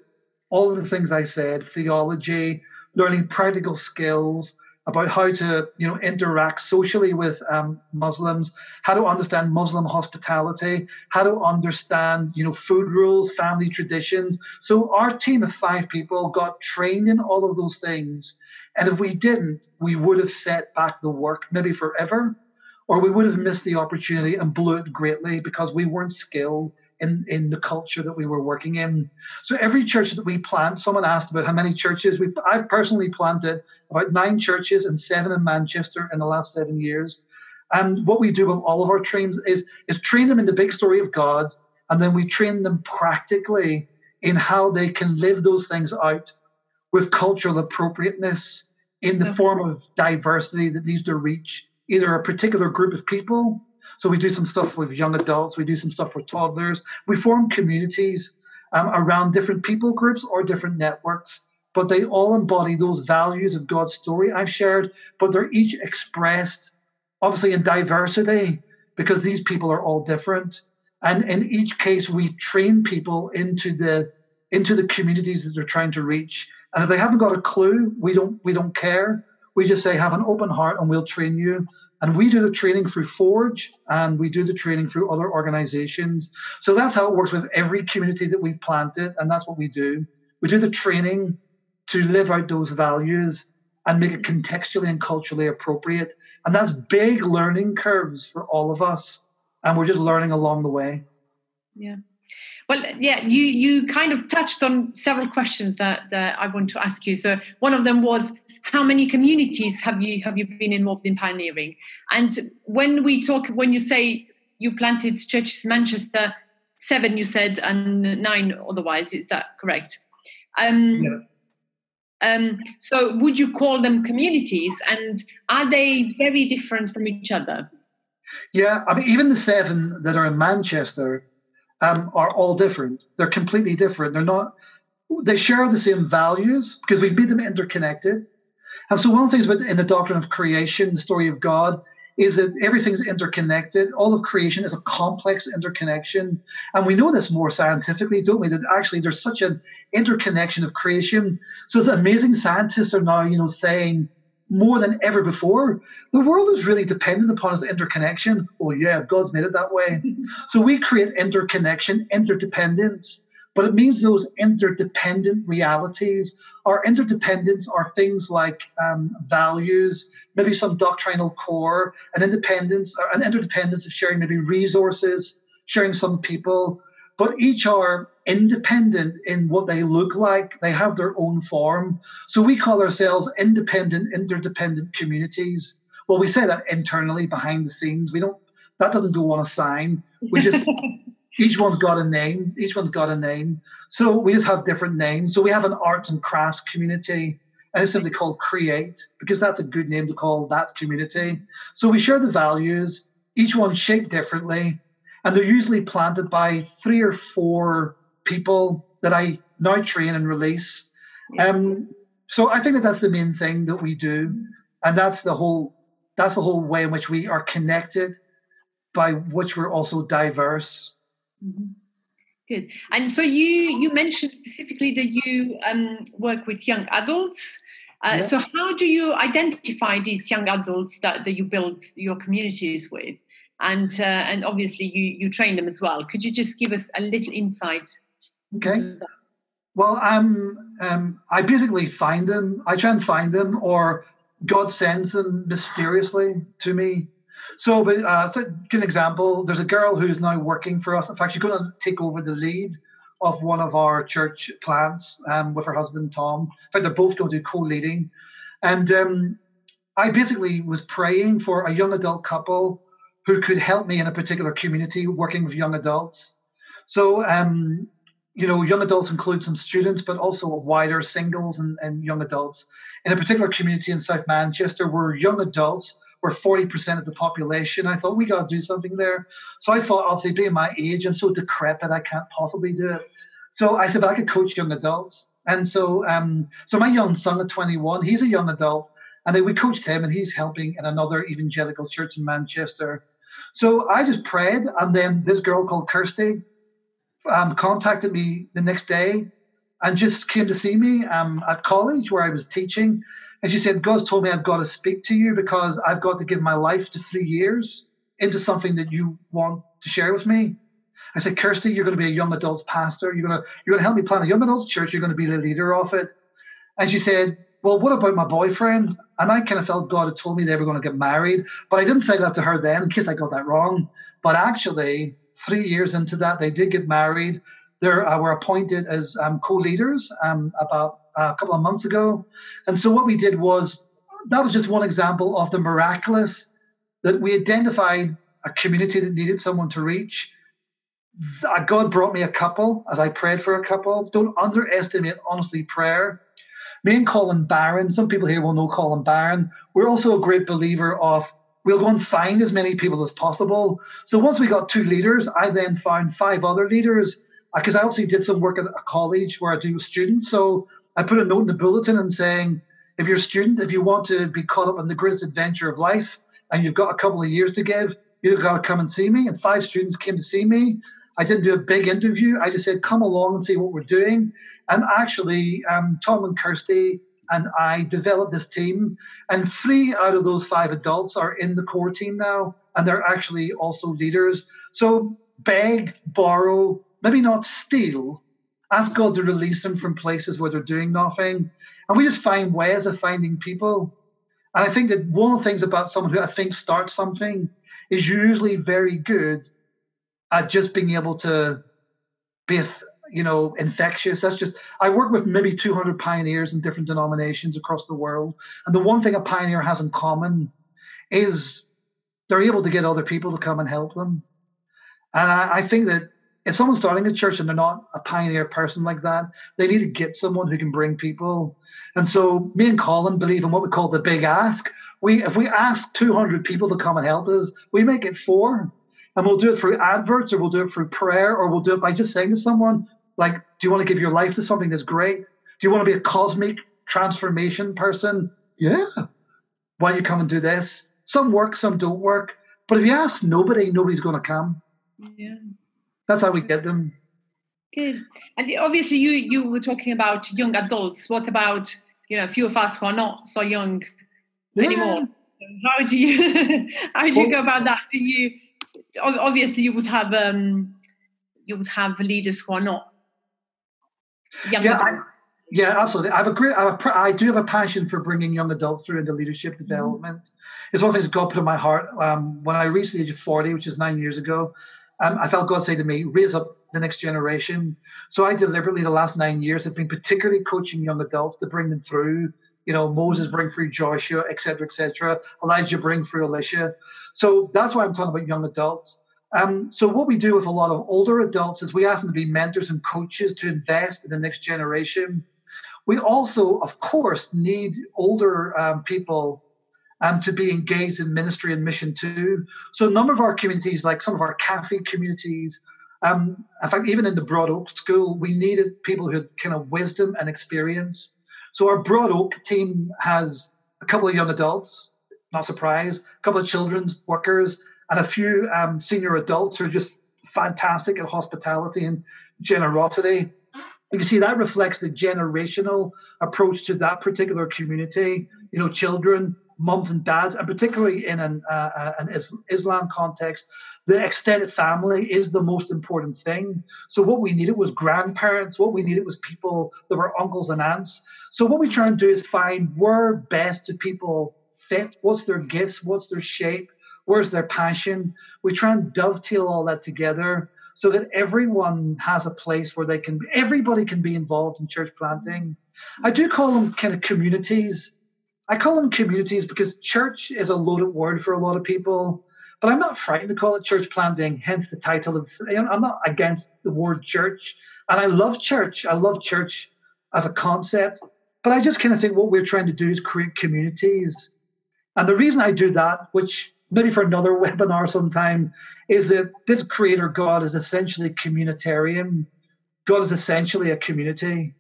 all of the things I said: theology, learning practical skills, about how to you know interact socially with um, Muslims, how to understand Muslim hospitality, how to understand you know food rules, family traditions. So our team of five people got trained in all of those things, and if we didn't, we would have set back the work maybe forever. or we would have missed the opportunity and blew it greatly because we weren't skilled in, in the culture that we were working in. So every church that we plant, someone asked about how many churches we I've personally planted about nine churches and seven in Manchester in the last seven years. And what we do with all of our trains is is train them in the big story of God, and then we train them practically in how they can live those things out with cultural appropriateness in the form of diversity that needs to reach either a particular group of people. So we do some stuff with young adults, we do some stuff with toddlers. We form communities um, around different people groups or different networks, but they all embody those values of God's story I've shared, but they're each expressed obviously in diversity because these people are all different. And in each case, we train people into the into the communities that they're trying to reach. And if they haven't got a clue, we don't we don't care. We just say have an open heart and we'll train you. And we do the training through Forge and we do the training through other organizations. So that's how it works with every community that we've planted. And that's what we do. We do the training to live out those values and make it contextually and culturally appropriate. And that's big learning curves for all of us. And we're just learning along the way. Yeah. Well, yeah, you you kind of touched on several questions that, that I want to ask you. So one of them was how many communities have you have you been involved in pioneering? And when we talk, when you say you planted churches in Manchester, seven you said, and nine otherwise, is that correct? Um, yeah. Um, so would you call them communities, and are they very different from each other? Yeah, I mean, even the seven that are in Manchester um, are all different. They're completely different. They're not. They share the same values because we've made them interconnected. And so one of the things in the doctrine of creation, the story of God, is that everything's interconnected. All of creation is a complex interconnection. And we know this more scientifically, don't we? That actually there's such an interconnection of creation. So it's amazing scientists are now, you know, saying more than ever before, the world is really dependent upon its interconnection. Oh, yeah, God's made it that way. so we create interconnection, interdependence, but it means those interdependent realities. Our interdependence are things like um, values, maybe some doctrinal core, an independence, or an interdependence of sharing maybe resources, sharing some people, but each are independent in what they look like. They have their own form. So we call ourselves independent, interdependent communities. Well, we say that internally behind the scenes. We don't, that doesn't go on a sign. We just, each one's got a name. Each one's got a name. So we just have different names. So we have an arts and crafts community and it's simply called Create because that's a good name to call that community. So we share the values, each one shaped differently, and they're usually planted by three or four people that I now train and release. Um, so I think that that's the main thing that we do, and that's the whole that's the whole way in which we are connected, by which we're also diverse. Mm-hmm. Good. And so you you mentioned specifically that you um, work with young adults. Uh, yeah. So how do you identify these young adults that, that you build your communities with? And uh, and obviously you you train them as well. Could you just give us a little insight? Okay. Well, um, um, I basically find them. I try and find them, or God sends them mysteriously to me. So, but uh, so give an example. There's a girl who's now working for us. In fact, she's going to take over the lead of one of our church plants um, with her husband Tom. In fact, they're both going to do co-leading. And um, I basically was praying for a young adult couple who could help me in a particular community working with young adults. So, um, you know, young adults include some students, but also wider singles and, and young adults. In a particular community in South Manchester, where young adults we're 40% of the population. I thought we got to do something there. So I thought, obviously, being my age, I'm so decrepit, I can't possibly do it. So I said, I could coach young adults. And so, um, so my young son at 21, he's a young adult, and then we coached him, and he's helping in another evangelical church in Manchester. So I just prayed, and then this girl called Kirsty um, contacted me the next day and just came to see me um, at college where I was teaching. And she said, God's told me I've got to speak to you because I've got to give my life to three years into something that you want to share with me. I said, Kirsty, you're going to be a young adults pastor. You're going to you're going to help me plan a young adults church. You're going to be the leader of it. And she said, well, what about my boyfriend? And I kind of felt God had told me they were going to get married, but I didn't say that to her then in case I got that wrong. But actually, three years into that, they did get married. They uh, were appointed as um, co-leaders um, about uh, a couple of months ago. And so what we did was that was just one example of the miraculous that we identified a community that needed someone to reach. God brought me a couple as I prayed for a couple. Don't underestimate, honestly, prayer. Me and Colin Barron, some people here will know Colin Barron. We're also a great believer of we'll go and find as many people as possible. So once we got two leaders, I then found five other leaders because uh, I also did some work at a college where I do students. So I put a note in the bulletin and saying, if you're a student, if you want to be caught up in the greatest adventure of life and you've got a couple of years to give, you've got to come and see me. And five students came to see me. I didn't do a big interview. I just said, come along and see what we're doing. And actually, um, Tom and Kirsty and I developed this team. And three out of those five adults are in the core team now. And they're actually also leaders. So beg, borrow, maybe not steal, ask God to release them from places where they're doing nothing. And we just find ways of finding people. And I think that one of the things about someone who I think starts something is usually very good at just being able to be, you know, infectious. That's just, I work with maybe 200 pioneers in different denominations across the world. And the one thing a pioneer has in common is they're able to get other people to come and help them. And I, I think that if someone's starting a church and they're not a pioneer person like that, they need to get someone who can bring people. And so me and Colin believe in what we call the big ask. We if we ask 200 people to come and help us, we make it four. And we'll do it through adverts or we'll do it through prayer or we'll do it by just saying to someone, like, do you want to give your life to something that's great? Do you want to be a cosmic transformation person? Yeah. Why don't you come and do this? Some work, some don't work. But if you ask nobody, nobody's going to come. Yeah. That's how we get them. Good. And obviously, you you were talking about young adults. What about you know a few of us who are not so young yeah. anymore? How do you how do you well, go about that? Do you obviously you would have um, you would have leaders who are not young yeah, I, yeah, absolutely. I have a great, I, have a, I do have a passion for bringing young adults through into leadership mm-hmm. development. Mm-hmm. It's one of the things God put in my heart. Um, when I reached the age of 40, which is nine years ago, um, I felt God say to me, raise up the next generation. So I deliberately, the last nine years, have been particularly coaching young adults to bring them through. You know, Moses bring through Joshua, etc., etc. Elijah bring through Elisha. So that's why I'm talking about young adults. Um, so what we do with a lot of older adults is we ask them to be mentors and coaches to invest in the next generation. We also, of course, need older um, people um, to be engaged in ministry and mission too. So a number of our communities, like some of our cafe communities, um, in fact, even in the Broad Oak School, we needed people who had kind of wisdom and experience. So our Broad Oak team has a couple of young adults, not surprised, a couple of children's workers, and a few um, senior adults who are just fantastic at hospitality and generosity. You see, that reflects the generational approach to that particular community. You know, children mums and dads, and particularly in an, uh, uh an Islam context, the extended family is the most important thing. So what we needed was grandparents. What we needed was people that were uncles and aunts. So what we try and do is find where best do people fit. What's their gifts? What's their shape? Where's their passion? We try and dovetail all that together so that everyone has a place where they can. Everybody can be involved in church planting. I do call them kind of communities I call them communities because church is a loaded word for a lot of people. But I'm not frightened to call it church planting, hence the title. Of, I'm not against the word church. And I love church. I love church as a concept. But I just kind of think what we're trying to do is create communities. And the reason I do that, which maybe for another webinar sometime, is that this creator God is essentially communitarian. God is essentially a community.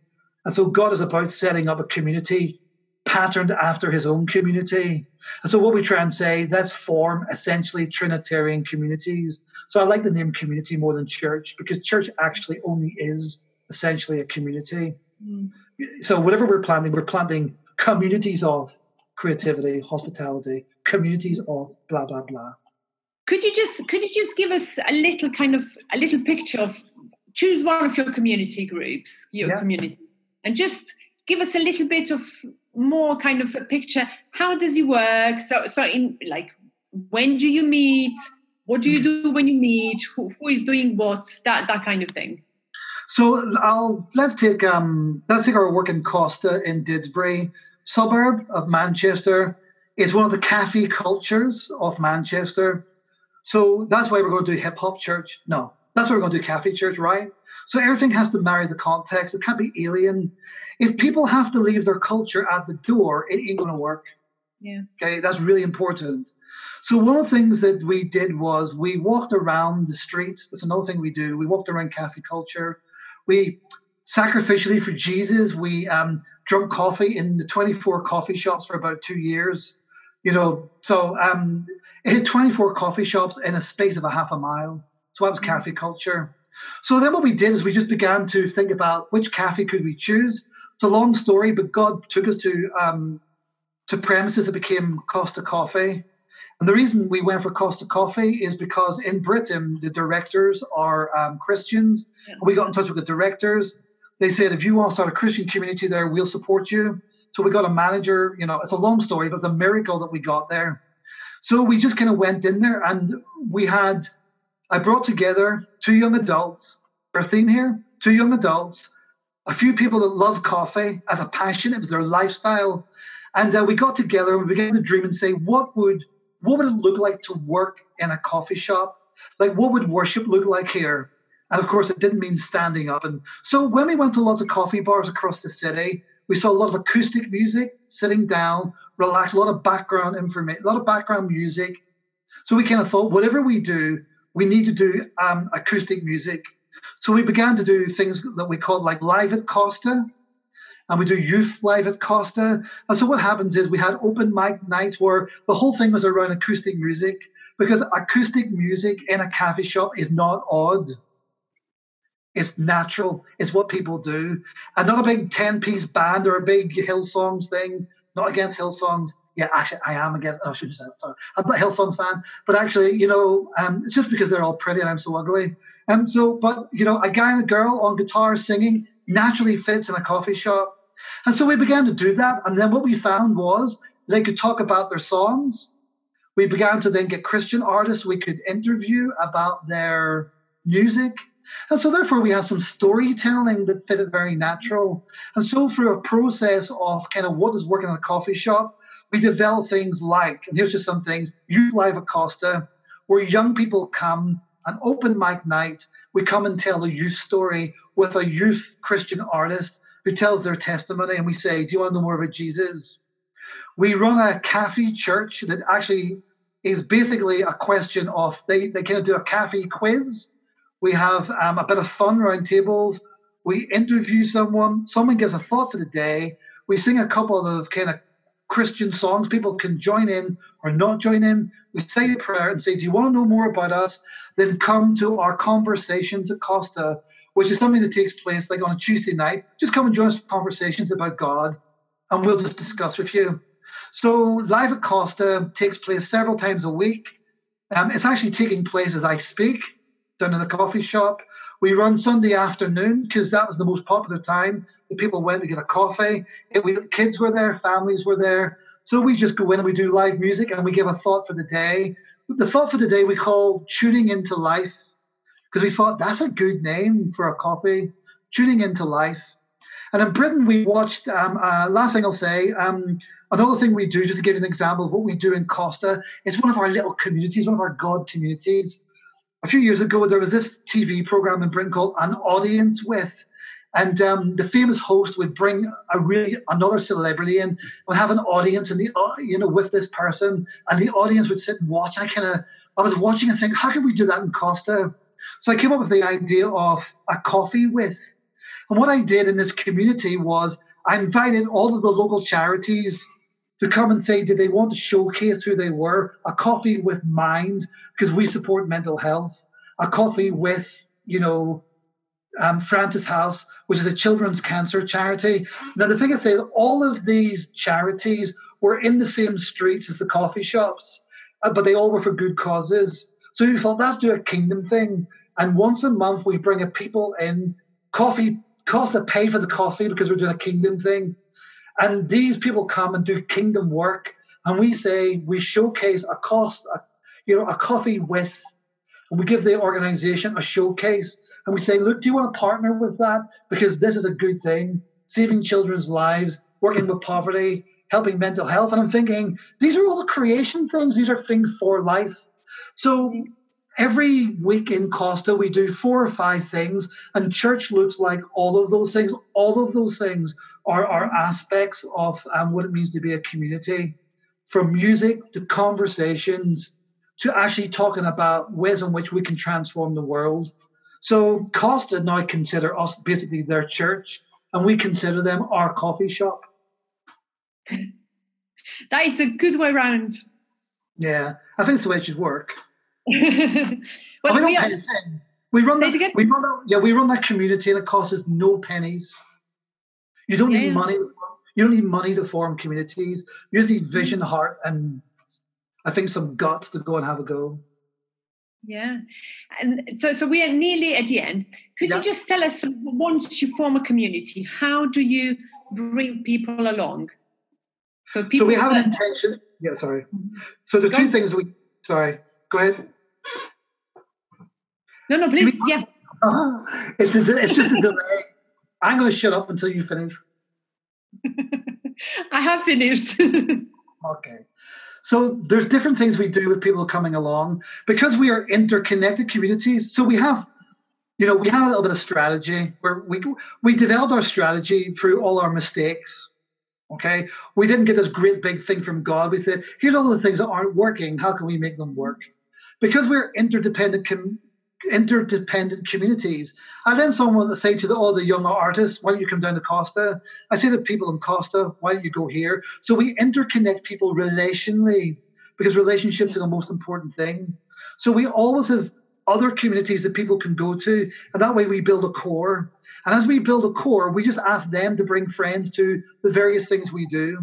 And so God is about setting up a community patterned after his own community. And so what we try and say, let's form essentially Trinitarian communities. So I like the name community more than church because church actually only is essentially a community. Mm. So whatever we're planting, we're planting communities of creativity, hospitality, communities of blah blah blah. Could you just could you just give us a little kind of a little picture of choose one of your community groups, your yeah. community, and just give us a little bit of more kind of a picture. How does it work? So, so in like, when do you meet? What do you do when you meet? Who, who is doing what? That that kind of thing. So I'll let's take um let's take our work in Costa in Didsbury, suburb of Manchester. It's one of the cafe cultures of Manchester. So that's why we're going to do hip hop church. No, that's why we're going to do cafe church, right? So everything has to marry the context. It can't be alien. If people have to leave their culture at the door, it ain't going to work. Yeah. Okay, that's really important. So one of the things that we did was we walked around the streets. That's another thing we do. We walked around cafe culture. We sacrificially for Jesus, we um, drunk coffee in the 24 coffee shops for about two years. You know, so um, it had 24 coffee shops in a space of a half a mile. So that was mm-hmm. cafe culture. So then what we did is we just began to think about which cafe could we choose. It's a long story, but God took us to um, to premises that became Costa Coffee. And the reason we went for Costa Coffee is because in Britain, the directors are um, Christians. Yeah. We got in touch with the directors. They said, if you want to start a Christian community there, we'll support you. So we got a manager. You know, it's a long story, but it's a miracle that we got there. So we just kind of went in there and we had, I brought together two young adults. Our theme here two young adults, a few people that love coffee as a passion, it was their lifestyle. And uh, we got together and we began to dream and say, what would what would it look like to work in a coffee shop? Like, what would worship look like here? And of course, it didn't mean standing up. And so when we went to lots of coffee bars across the city, we saw a lot of acoustic music, sitting down, relaxed, a lot of background information, a lot of background music. So we kind of thought, whatever we do, we need to do um, acoustic music. So we began to do things that we called like live at Costa, and we do youth live at Costa. And so what happens is we had open mic nights where the whole thing was around acoustic music because acoustic music in a cafe shop is not odd. It's natural. It's what people do. And not a big 10 piece band or a big Hillsongs thing. Not against Hillsongs. Yeah, actually, I am against. Oh, I should have said sorry. I'm not a Hillsongs fan, but actually, you know, um, it's just because they're all pretty and I'm so ugly. And um, so, but you know, a guy and a girl on guitar singing naturally fits in a coffee shop. And so we began to do that. And then what we found was they could talk about their songs. We began to then get Christian artists we could interview about their music. And so therefore we had some storytelling that fitted very natural. And so through a process of kind of what is working in a coffee shop, we develop things like, and here's just some things, Youth Live at Costa, where young people come, an open mic night, we come and tell a youth story with a youth Christian artist who tells their testimony, and we say, Do you want to know more about Jesus? We run a cafe church that actually is basically a question of they, they kind of do a cafe quiz. We have um, a bit of fun around tables. We interview someone, someone gives a thought for the day. We sing a couple of kind of Christian songs. People can join in or not join in. We say a prayer and say, Do you want to know more about us? Then come to our conversation to Costa which is something that takes place like on a Tuesday night. Just come and join us for conversations about God, and we'll just discuss with you. So, Live at Costa takes place several times a week. Um, it's actually taking place as I speak down in the coffee shop. We run Sunday afternoon because that was the most popular time The people went to get a coffee. It, we, kids were there, families were there. So we just go in and we do live music and we give a thought for the day. The thought for the day we call Tuning into Life because we thought that's a good name for a coffee, tuning into life. And in Britain, we watched, um, uh, last thing I'll say, um, another thing we do, just to give you an example of what we do in Costa, it's one of our little communities, one of our God communities. A few years ago, there was this TV program in Britain called An Audience With. And um, the famous host would bring a really another celebrity in, would have an audience, and the uh, you know with this person, and the audience would sit and watch. I kind of I was watching and think, how can we do that in Costa? So I came up with the idea of a coffee with. And what I did in this community was I invited all of the local charities to come and say, did they want to showcase who they were? A coffee with Mind, because we support mental health. A coffee with, you know, um, Francis House, which is a children's cancer charity. Now, the thing I say, is, all of these charities were in the same streets as the coffee shops, uh, but they all were for good causes. So we thought, let's do a kingdom thing. And once a month, we bring a people in. Coffee cost to pay for the coffee because we're doing a kingdom thing. And these people come and do kingdom work. And we say we showcase a cost, a, you know, a coffee with, and we give the organization a showcase. And we say, look, do you want to partner with that? Because this is a good thing, saving children's lives, working with poverty, helping mental health. And I'm thinking, these are all the creation things. These are things for life. So every week in Costa, we do four or five things, and church looks like all of those things. All of those things are, are aspects of um, what it means to be a community, from music to conversations to actually talking about ways in which we can transform the world. So Costa now consider us basically their church, and we consider them our coffee shop. that is a good way round. Yeah, I think it's the way it should work. well, we, we, are, we run that. We run that. Yeah, we run that community, and it costs us no pennies. You don't yeah. need money. You don't need money to form communities. You just need vision, heart, and I think some guts to go and have a go. Yeah, and so so we are nearly at the end. Could yeah. you just tell us once you form a community, how do you bring people along? So people. So we have an intention. Yeah, sorry. So the go two on. things we. Sorry, go ahead. No, no, please. Yeah. Uh, it's a, it's just a delay. I'm going to shut up until you finish. I have finished. okay. So there's different things we do with people coming along because we are interconnected communities. So we have, you know, we have a little bit of strategy where we we developed our strategy through all our mistakes. Okay, we didn't get this great big thing from God. We said, here's all the things that aren't working. How can we make them work? Because we're interdependent com- interdependent communities. And then someone say to the, all the young artists, why don't you come down to Costa? I say to people in Costa, why don't you go here? So we interconnect people relationally because relationships are the most important thing. So we always have other communities that people can go to, and that way we build a core. And as we build a core, we just ask them to bring friends to the various things we do.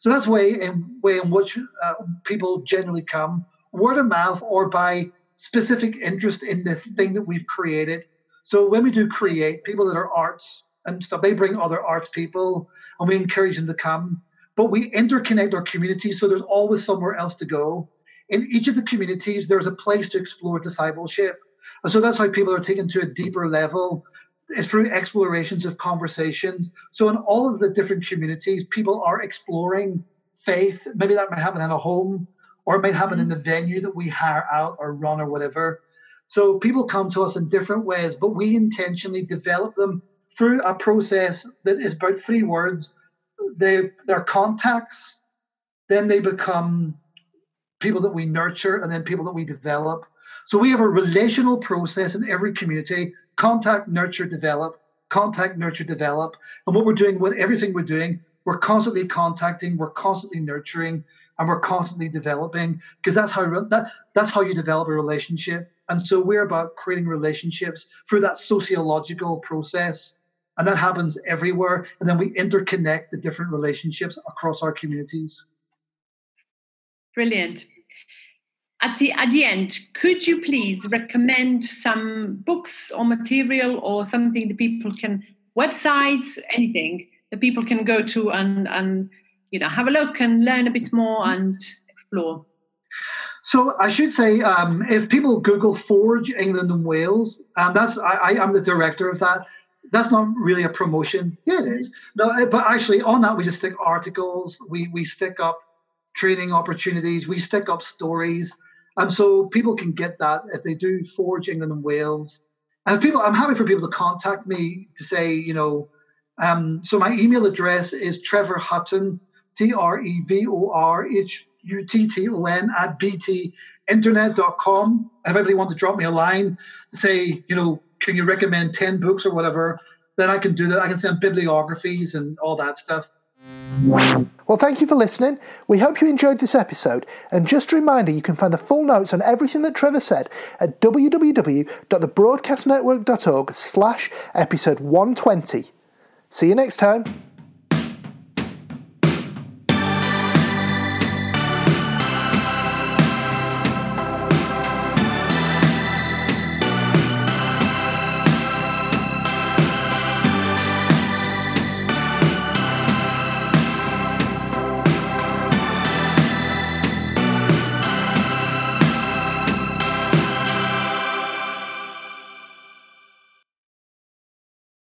So that's way in way in which uh, people generally come, word of mouth or by specific interest in the thing that we've created. So when we do create, people that are arts and stuff, they bring other arts people and we encourage them to come. But we interconnect our communities, so there's always somewhere else to go. In each of the communities, there's a place to explore discipleship. And so that's how people are taken to a deeper level. It's through explorations of conversations. So in all of the different communities, people are exploring faith. Maybe that might happen in a home or it might happen in the mm. venue that we hire out or run or whatever. So people come to us in different ways, but we intentionally develop them through a process that is about three words. They they're contacts, then they become people that we nurture, and then people that we develop. So we have a relational process in every community: contact, nurture, develop, contact, nurture, develop. And what we're doing with everything we're doing, we're constantly contacting, we're constantly nurturing, and we're constantly developing because that's how that that's how you develop a relationship. And so we're about creating relationships through that sociological process and that happens everywhere. And then we interconnect the different relationships across our communities. Brilliant. At the, at the end could you please recommend some books or material or something that people can websites anything that people can go to and and you know have a look and learn a bit more and explore so I should say, um, if people Google Forge England and Wales, and um, that's I, I am the director of that. That's not really a promotion. Yeah, it is. No, uh, but actually on that we just stick articles. We we stick up training opportunities. We stick up stories, and so people can get that if they do Forge England and Wales. And people, I'm happy for people to contact me to say, you know, um, so my email address is Trevor Hutton T R E V O R H U T T O N at btinternet.com. If anybody want to drop me a line, say, you know, can you recommend 10 books or whatever, then I can do that. I can send bibliographies and all that stuff. Well, thank you for listening. We hope you enjoyed this episode. And just a reminder, you can find the full notes on everything that Trevor said at www.thebroadcastnetwork.org slash episode 120. See you next time.